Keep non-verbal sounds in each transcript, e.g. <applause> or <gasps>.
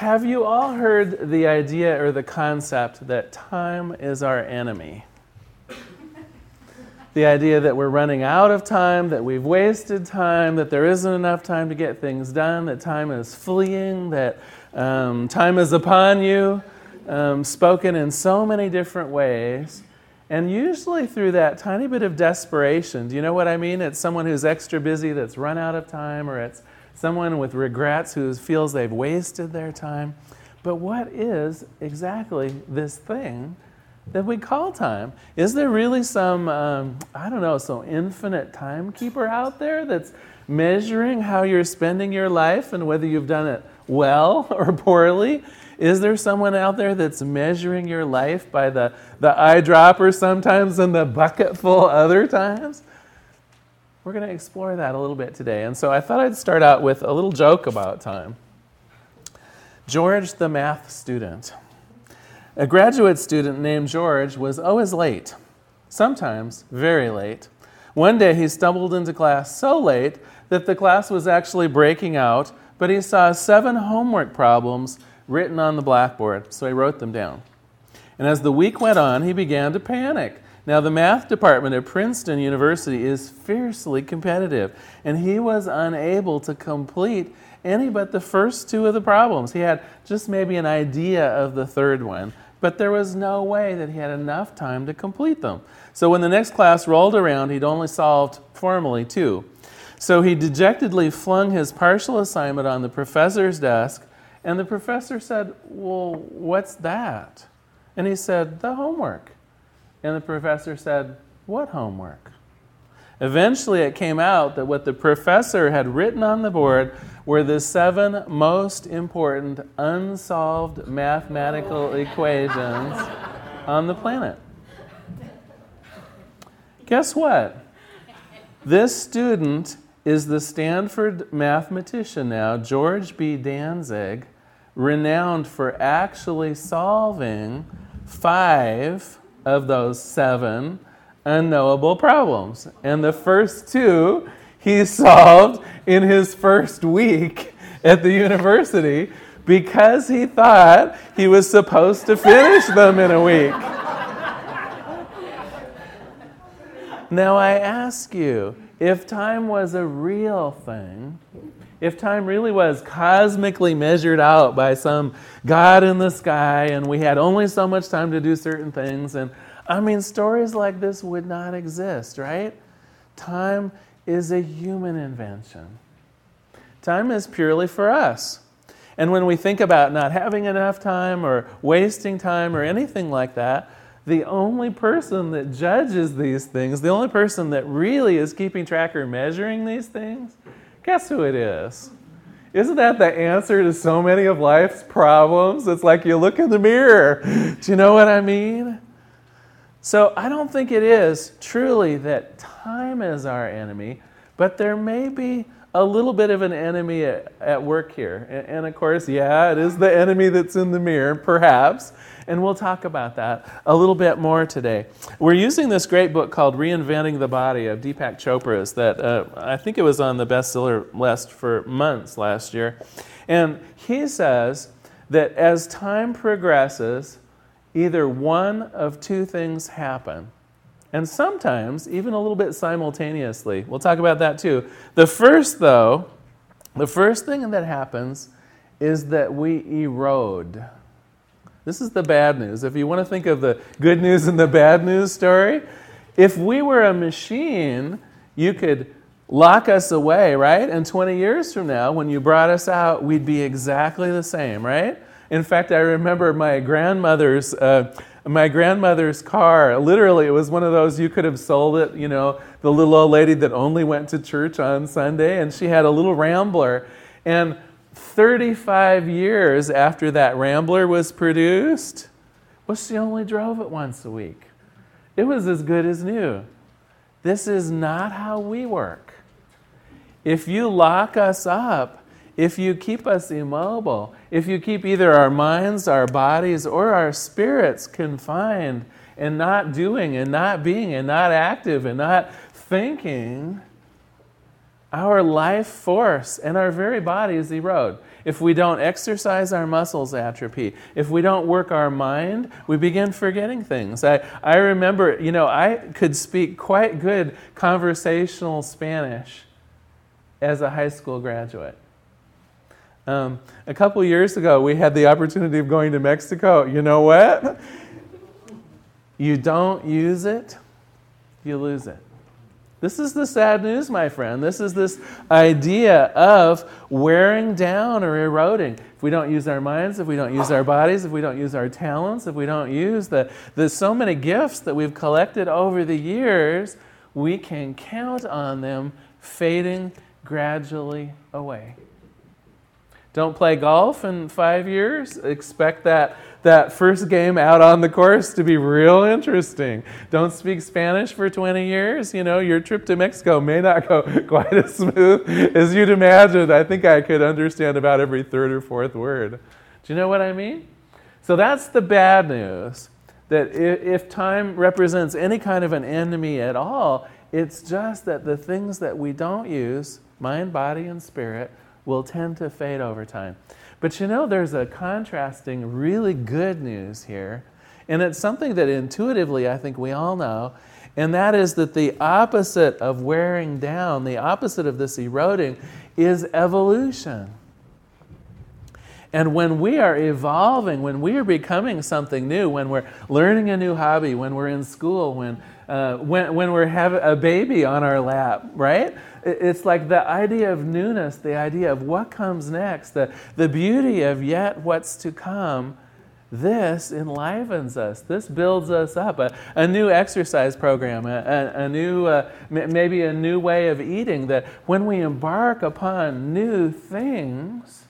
Have you all heard the idea or the concept that time is our enemy? the idea that we're running out of time, that we've wasted time, that there isn't enough time to get things done, that time is fleeing, that um, time is upon you, um, spoken in so many different ways. And usually through that tiny bit of desperation. Do you know what I mean? It's someone who's extra busy that's run out of time, or it's someone with regrets who feels they've wasted their time. But what is exactly this thing that we call time? Is there really some, um, I don't know, some infinite timekeeper out there that's measuring how you're spending your life and whether you've done it well <laughs> or poorly? Is there someone out there that's measuring your life by the, the eyedropper sometimes and the bucketful other times? We're going to explore that a little bit today. And so I thought I'd start out with a little joke about time. George, the math student. A graduate student named George was always late, sometimes very late. One day he stumbled into class so late that the class was actually breaking out, but he saw seven homework problems written on the blackboard, so he wrote them down. And as the week went on, he began to panic. Now, the math department at Princeton University is fiercely competitive, and he was unable to complete any but the first two of the problems. He had just maybe an idea of the third one, but there was no way that he had enough time to complete them. So when the next class rolled around, he'd only solved formally two. So he dejectedly flung his partial assignment on the professor's desk, and the professor said, Well, what's that? And he said, The homework. And the professor said, What homework? Eventually, it came out that what the professor had written on the board were the seven most important unsolved mathematical equations on the planet. Guess what? This student is the Stanford mathematician now, George B. Dantzig, renowned for actually solving five of those seven unknowable problems. And the first two he <laughs> solved in his first week at the university because he thought he was supposed to finish them in a week. Now I ask you, if time was a real thing, if time really was cosmically measured out by some God in the sky and we had only so much time to do certain things, and I mean, stories like this would not exist, right? Time is a human invention. Time is purely for us. And when we think about not having enough time or wasting time or anything like that, the only person that judges these things, the only person that really is keeping track or measuring these things, Guess who it is? Isn't that the answer to so many of life's problems? It's like you look in the mirror. Do you know what I mean? So I don't think it is truly that time is our enemy, but there may be a little bit of an enemy at, at work here. And, and, of course, yeah, it is the enemy that's in the mirror, perhaps. And we'll talk about that a little bit more today. We're using this great book called Reinventing the Body of Deepak Chopra's that uh, I think it was on the bestseller list for months last year. And he says that as time progresses, either one of two things happen and sometimes even a little bit simultaneously. We'll talk about that too. The first, though, the first thing that happens is that we erode. This is the bad news. If you want to think of the good news and the bad news story, if we were a machine, you could lock us away, right? And 20 years from now, when you brought us out, we'd be exactly the same, right? In fact, I remember my grandmother's uh, my grandmother's car. Literally, it was one of those you could have sold it, you know, the little old lady that only went to church on Sunday, and she had a little Rambler. And 35 years after that Rambler was produced, well, she only drove it once a week. It was as good as new. This is not how we work. If you lock us up, if you keep us immobile, if you keep either our minds, our bodies, or our spirits confined and not doing and not being and not active and not thinking, our life force and our very bodies erode. If we don't exercise, our muscles atrophy. If we don't work our mind, we begin forgetting things. I, I remember, you know, I could speak quite good conversational Spanish as a high school graduate. Um, a couple years ago, we had the opportunity of going to Mexico. You know what? You don't use it, you lose it. This is the sad news, my friend. This is this idea of wearing down or eroding. If we don't use our minds, if we don't use our bodies, if we don't use our talents, if we don't use the, the so many gifts that we've collected over the years, we can count on them fading gradually away. Don't play golf in five years. Expect that that first game out on the course to be real interesting. Don't speak Spanish for 20 years. You know, your trip to Mexico may not go <laughs> quite as smooth as you'd imagined. I think I could understand about every third or fourth word. Do you know what I mean? So that's the bad news. That if time represents any kind of an enemy at all, it's just that the things that we don't use, mind, body, and spirit, will tend to fade over time. But you know, there's a contrasting, really good news here. And it's something that intuitively I think we all know. And that is that the opposite of wearing down, the opposite of this eroding, is evolution. And when we are evolving, when we are becoming something new, when we're learning a new hobby, when we're in school, when, uh, when, when we're having a baby on our lap, right? It's like the idea of newness, the idea of what comes next, the, the beauty of yet what's to come. This enlivens us. This builds us up. A, a new exercise program, a, a, a new, uh, maybe a new way of eating. That when we embark upon new things,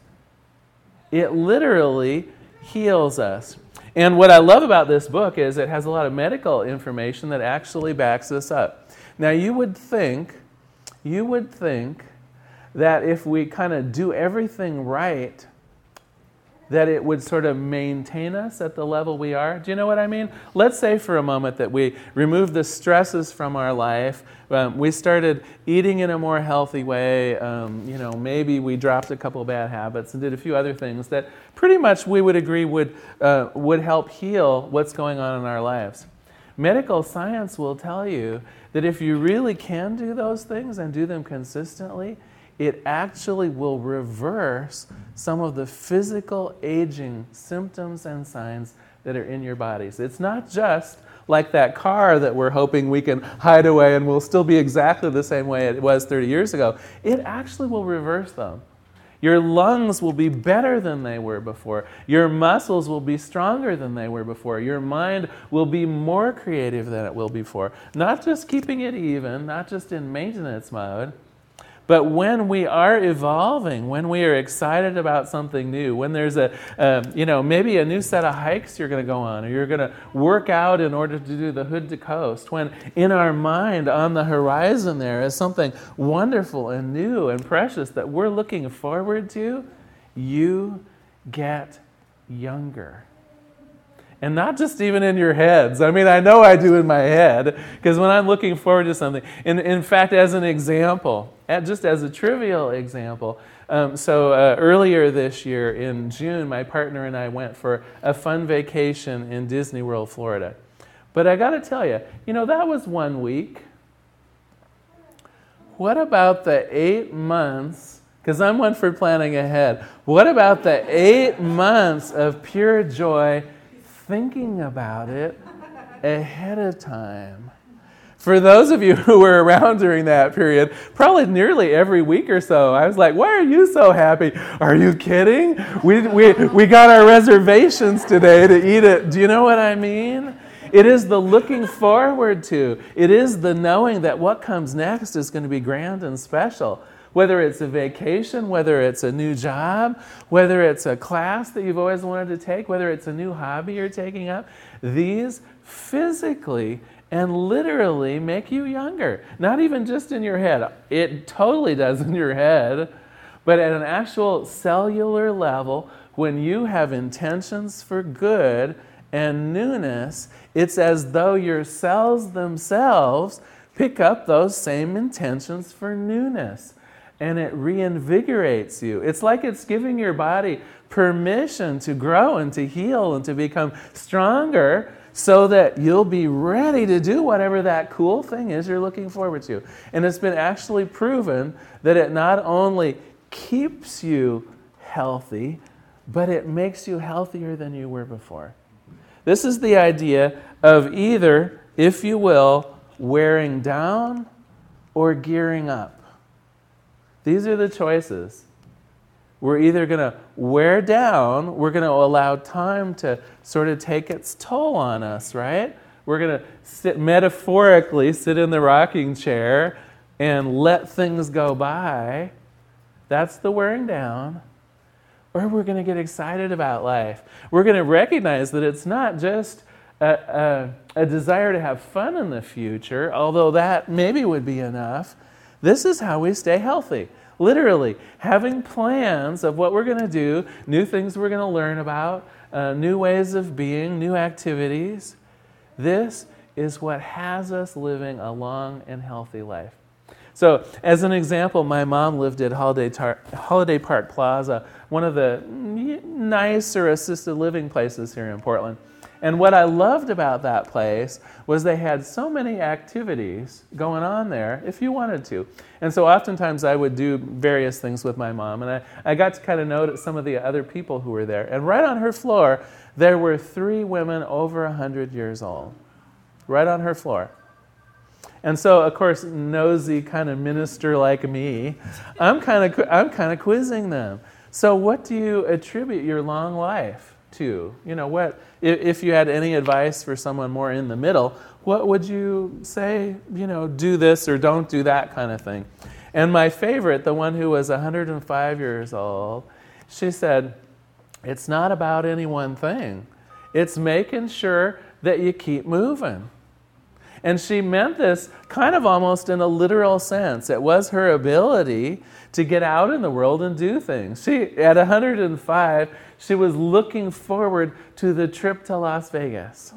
it literally heals us. And what I love about this book is it has a lot of medical information that actually backs this up. Now, you would think you would think that if we kind of do everything right, that it would sort of maintain us at the level we are. Do you know what I mean? Let's say for a moment that we remove the stresses from our life. Um, we started eating in a more healthy way. Um, you know, maybe we dropped a couple bad habits and did a few other things that pretty much we would agree would, uh, would help heal what's going on in our lives. Medical science will tell you that if you really can do those things and do them consistently, it actually will reverse some of the physical aging symptoms and signs that are in your bodies. It's not just like that car that we're hoping we can hide away and will still be exactly the same way it was 30 years ago. It actually will reverse them. Your lungs will be better than they were before. Your muscles will be stronger than they were before. Your mind will be more creative than it will before. Not just keeping it even, not just in maintenance mode, but when we are evolving, when we are excited about something new, when there's a, you know, maybe a new set of hikes you're going to go on, or you're going to work out in order to do the hood to coast, when in our mind on the horizon there is something wonderful and new and precious that we're looking forward to, you get younger. And not just even in your heads. I mean, I know I do in my head, because when I'm looking forward to something, in, in fact, as an example, just as a trivial example, um, so uh, earlier this year in June, my partner and I went for a fun vacation in Disney World, Florida. But I got to tell you, you know, that was one week. What about the eight months? Because I'm one for planning ahead. What about the eight months of pure joy thinking about it ahead of time? For those of you who were around during that period, probably nearly every week or so, I was like, Why are you so happy? Are you kidding? We, we, we got our reservations today to eat it. Do you know what I mean? It is the looking forward to, it is the knowing that what comes next is going to be grand and special. Whether it's a vacation, whether it's a new job, whether it's a class that you've always wanted to take, whether it's a new hobby you're taking up, these physically and literally make you younger. Not even just in your head, it totally does in your head, but at an actual cellular level, when you have intentions for good and newness, it's as though your cells themselves pick up those same intentions for newness. And it reinvigorates you. It's like it's giving your body permission to grow and to heal and to become stronger so that you'll be ready to do whatever that cool thing is you're looking forward to. And it's been actually proven that it not only keeps you healthy, but it makes you healthier than you were before. This is the idea of either, if you will, wearing down or gearing up. These are the choices. We're either going to wear down, we're going to allow time to sort of take its toll on us, right? We're going to sit metaphorically sit in the rocking chair and let things go by. That's the wearing down. Or we're going to get excited about life. We're going to recognize that it's not just a, a, a desire to have fun in the future, although that maybe would be enough. This is how we stay healthy. Literally, having plans of what we're going to do, new things we're going to learn about, uh, new ways of being, new activities. This is what has us living a long and healthy life. So, as an example, my mom lived at Holiday, Tar- Holiday Park Plaza, one of the nicer assisted living places here in Portland. And what I loved about that place was they had so many activities going on there if you wanted to. And so oftentimes I would do various things with my mom, and I, I got to kind of notice some of the other people who were there. And right on her floor, there were three women over 100 years old, right on her floor. And so, of course, nosy kind of minister like me, I'm kind of I'm kind of quizzing them. So, what do you attribute your long life to? You know, what if you had any advice for someone more in the middle, what would you say, you know, do this or don't do that kind of thing? And my favorite, the one who was 105 years old, she said, It's not about any one thing, it's making sure that you keep moving. And she meant this kind of almost in a literal sense. It was her ability to get out in the world and do things. She, at 105, she was looking forward to the trip to Las Vegas.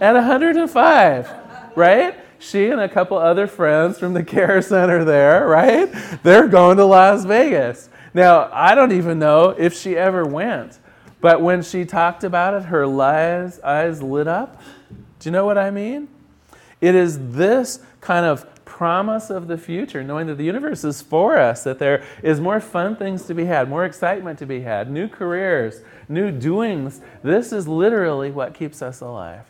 at 105, right? She and a couple other friends from the care center there, right? They're going to Las Vegas. Now, I don't even know if she ever went, but when she talked about it, her eyes, eyes lit up. Do you know what I mean? It is this kind of promise of the future, knowing that the universe is for us, that there is more fun things to be had, more excitement to be had, new careers, new doings. This is literally what keeps us alive.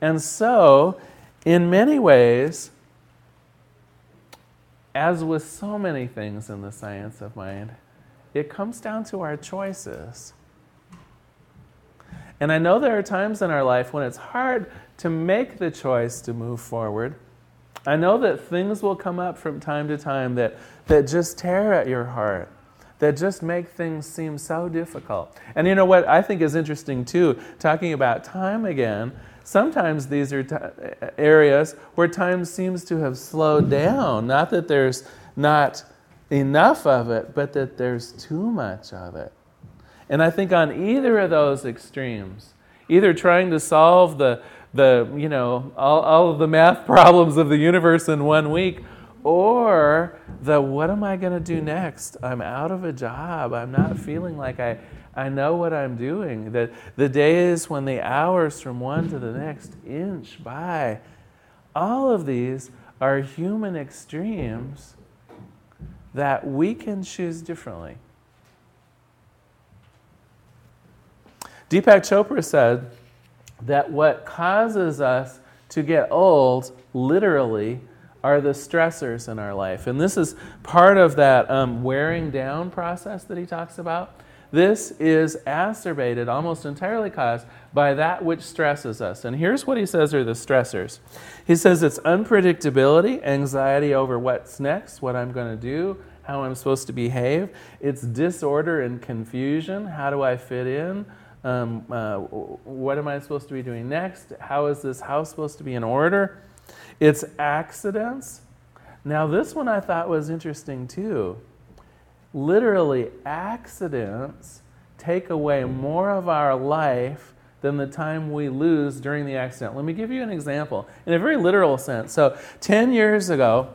And so, in many ways, as with so many things in the science of mind, it comes down to our choices. And I know there are times in our life when it's hard to make the choice to move forward. I know that things will come up from time to time that, that just tear at your heart, that just make things seem so difficult. And you know what I think is interesting too, talking about time again, sometimes these are t- areas where time seems to have slowed down. Not that there's not enough of it, but that there's too much of it. And I think on either of those extremes, either trying to solve the the, you know, all, all of the math <laughs> problems of the universe in one week, or the what am I going to do next? I'm out of a job. I'm not feeling like I, I know what I'm doing. The, the days when the hours from one to the next inch by. All of these are human extremes that we can choose differently. Deepak Chopra said, that what causes us to get old, literally, are the stressors in our life. And this is part of that um, wearing down process that he talks about. This is acerbated, almost entirely caused by that which stresses us. And here's what he says are the stressors he says it's unpredictability, anxiety over what's next, what I'm going to do, how I'm supposed to behave. It's disorder and confusion. How do I fit in? Um, uh, what am I supposed to be doing next? How is this house supposed to be in order? It's accidents. Now, this one I thought was interesting too. Literally, accidents take away more of our life than the time we lose during the accident. Let me give you an example in a very literal sense. So, 10 years ago,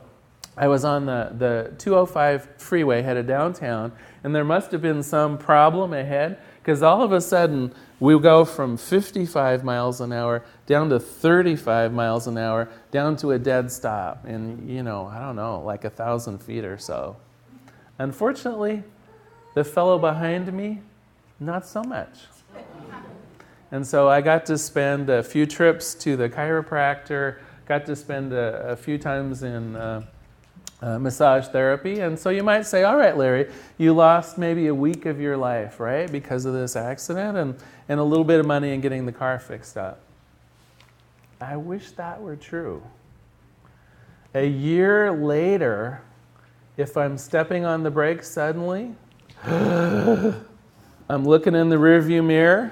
I was on the, the 205 freeway headed downtown, and there must have been some problem ahead because all of a sudden we go from 55 miles an hour down to 35 miles an hour down to a dead stop in, you know, I don't know, like a thousand feet or so. Unfortunately, the fellow behind me, not so much. And so I got to spend a few trips to the chiropractor, got to spend a, a few times in uh, uh, massage therapy. And so you might say, all right, Larry, you lost maybe a week of your life, right, because of this accident and, and a little bit of money in getting the car fixed up. I wish that were true. A year later, if I'm stepping on the brakes suddenly, <gasps> I'm looking in the rearview mirror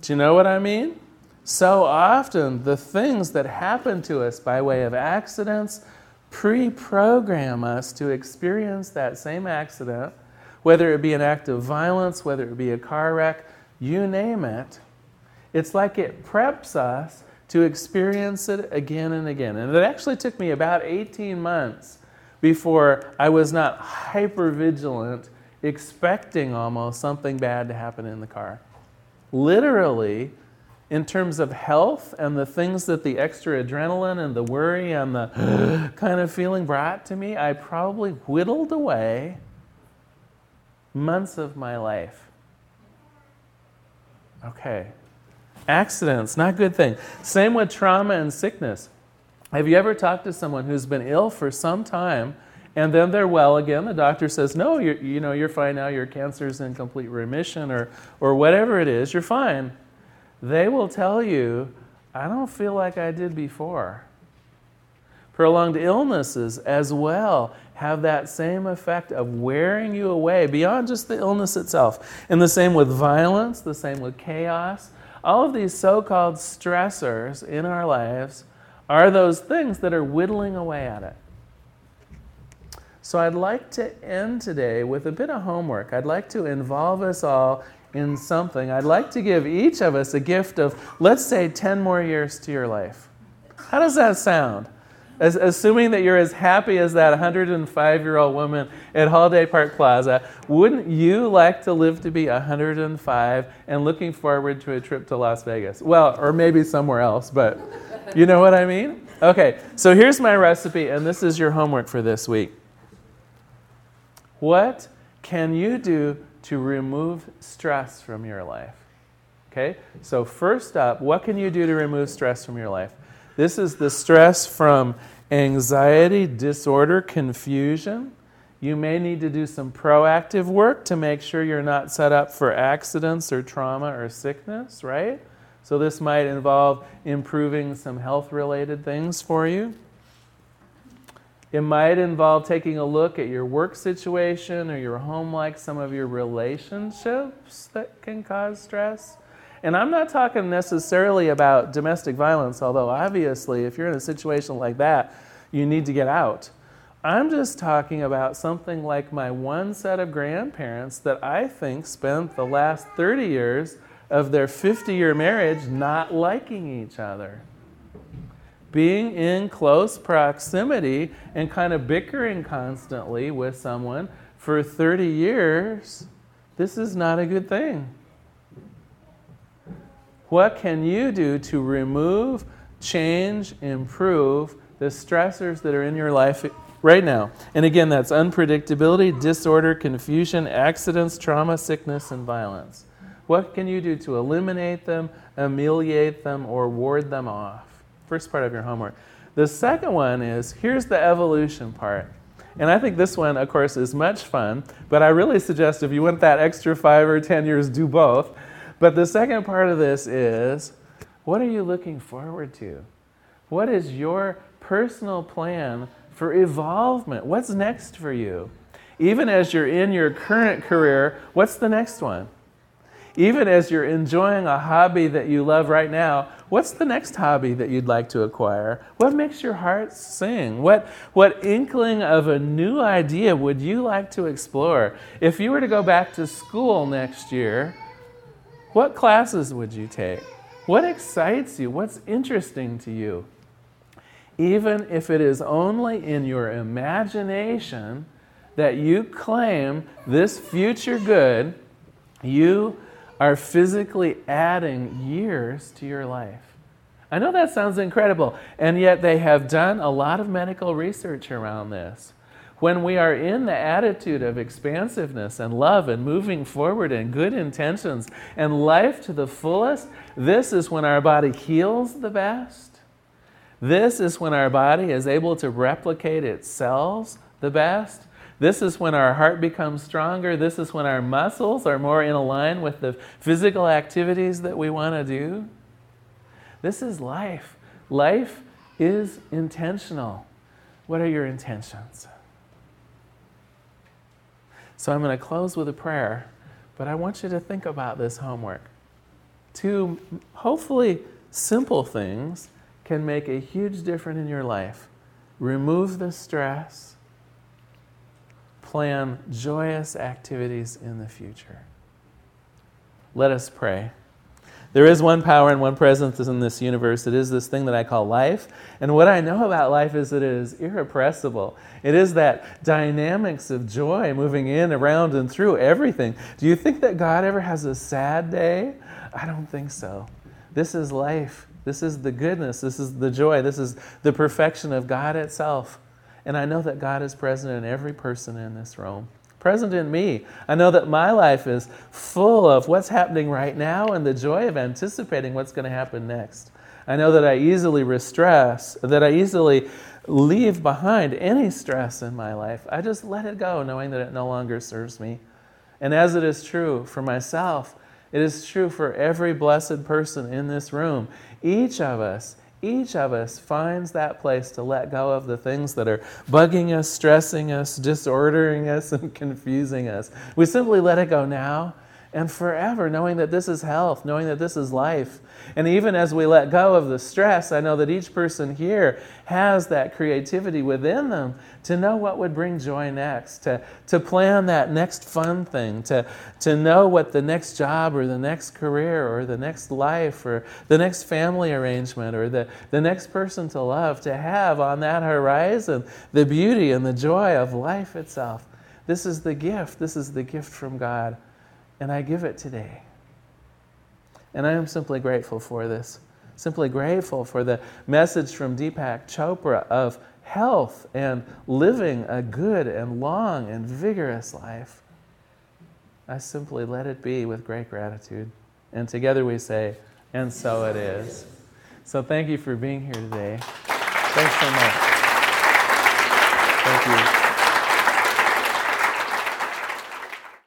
do you know what I mean? So often, the things that happen to us by way of accidents pre program us to experience that same accident, whether it be an act of violence, whether it be a car wreck, you name it. It's like it preps us to experience it again and again. And it actually took me about 18 months before I was not hyper vigilant, expecting almost something bad to happen in the car literally in terms of health and the things that the extra adrenaline and the worry and the <gasps> kind of feeling brought to me, I probably whittled away months of my life. Okay. Accidents, not good thing. Same with trauma and sickness. Have you ever talked to someone who's been ill for some time and then they're well again. The doctor says, no, you're, you know, you're fine now. Your cancer's in complete remission or, or whatever it is. You're fine. They will tell you, I don't feel like I did before. Prolonged illnesses as well have that same effect of wearing you away beyond just the illness itself. And the same with violence, the same with chaos. All of these so called stressors in our lives are those things that are whittling away at it. So I'd like to end today with a bit of homework. I'd like to involve us all in something. I'd like to give each of us a gift of, let's say, 10 more years to your life. How does that sound? As, assuming that you're as happy as that 105 year old woman at Holiday Park Plaza, wouldn't you like to live to be 105 and looking forward to a trip to Las Vegas? Well, or maybe somewhere else, but you know what I mean? Okay, so here's my recipe, and this is your homework for this week. What can you do to remove stress from your life? Okay, so first up, what can you do to remove stress from your life? This is the stress from anxiety, disorder, confusion. You may need to do some proactive work to make sure you're not set up for accidents or trauma or sickness, right? So, this might involve improving some health related things for you. It might involve taking a look at your work situation or your home like some of your relationships that can cause stress. And I'm not talking necessarily about domestic violence, although obviously, if you're in a situation like that, you need to get out. I'm just talking about something like my one set of grandparents that I think spent the last 30 years of their 50 year marriage not liking each other being in close proximity and kind of bickering constantly with someone for 30 years, this is not a good thing. What can you do to remove, change, improve the stressors that are in your life right now? And again, that's unpredictability, disorder, confusion, accidents, trauma, sickness, and violence. What can you do to eliminate them, ameliorate them, or ward them off? First part of your homework. The second one is here's the evolution part. And I think this one, of course, is much fun, but I really suggest if you want that extra five or 10 years, do both. But the second part of this is what are you looking forward to? What is your personal plan for evolvement? What's next for you? Even as you're in your current career, what's the next one? Even as you're enjoying a hobby that you love right now, what's the next hobby that you'd like to acquire? What makes your heart sing? What, what inkling of a new idea would you like to explore? If you were to go back to school next year, What classes would you take? What excites you? What's interesting to you? Even if it is only in your imagination that you claim this future good, you are physically adding years to your life. I know that sounds incredible, and yet they have done a lot of medical research around this. When we are in the attitude of expansiveness and love and moving forward and good intentions and life to the fullest, this is when our body heals the best. This is when our body is able to replicate its cells the best. This is when our heart becomes stronger. This is when our muscles are more in line with the physical activities that we want to do. This is life. Life is intentional. What are your intentions? So I'm going to close with a prayer, but I want you to think about this homework. Two hopefully simple things can make a huge difference in your life. Remove the stress, plan joyous activities in the future. Let us pray. There is one power and one presence in this universe. It is this thing that I call life. And what I know about life is that it is irrepressible. It is that dynamics of joy moving in, around, and through everything. Do you think that God ever has a sad day? I don't think so. This is life. This is the goodness. This is the joy. This is the perfection of God itself. And I know that God is present in every person in this room present in me. I know that my life is full of what's happening right now and the joy of anticipating what's going to happen next. I know that I easily restress, that I easily leave behind any stress in my life. I just let it go, knowing that it no longer serves me. And as it is true for myself, it is true for every blessed person in this room. Each of us each of us finds that place to let go of the things that are bugging us, stressing us, disordering us, <laughs> and confusing us. We simply let it go now and forever, knowing that this is health, knowing that this is life. And even as we let go of the stress, I know that each person here has that creativity within them to know what would bring joy next, to, to plan that next fun thing, to, to know what the next job or the next career or the next life or the next family arrangement or the, the next person to love, to have on that horizon the beauty and the joy of life itself. This is the gift. This is the gift from God and I give it today. And I am simply grateful for this. Simply grateful for the message from Deepak Chopra of health and living a good and long and vigorous life. I simply let it be with great gratitude. And together we say, and so it is. So thank you for being here today. Thanks so much. Thank you.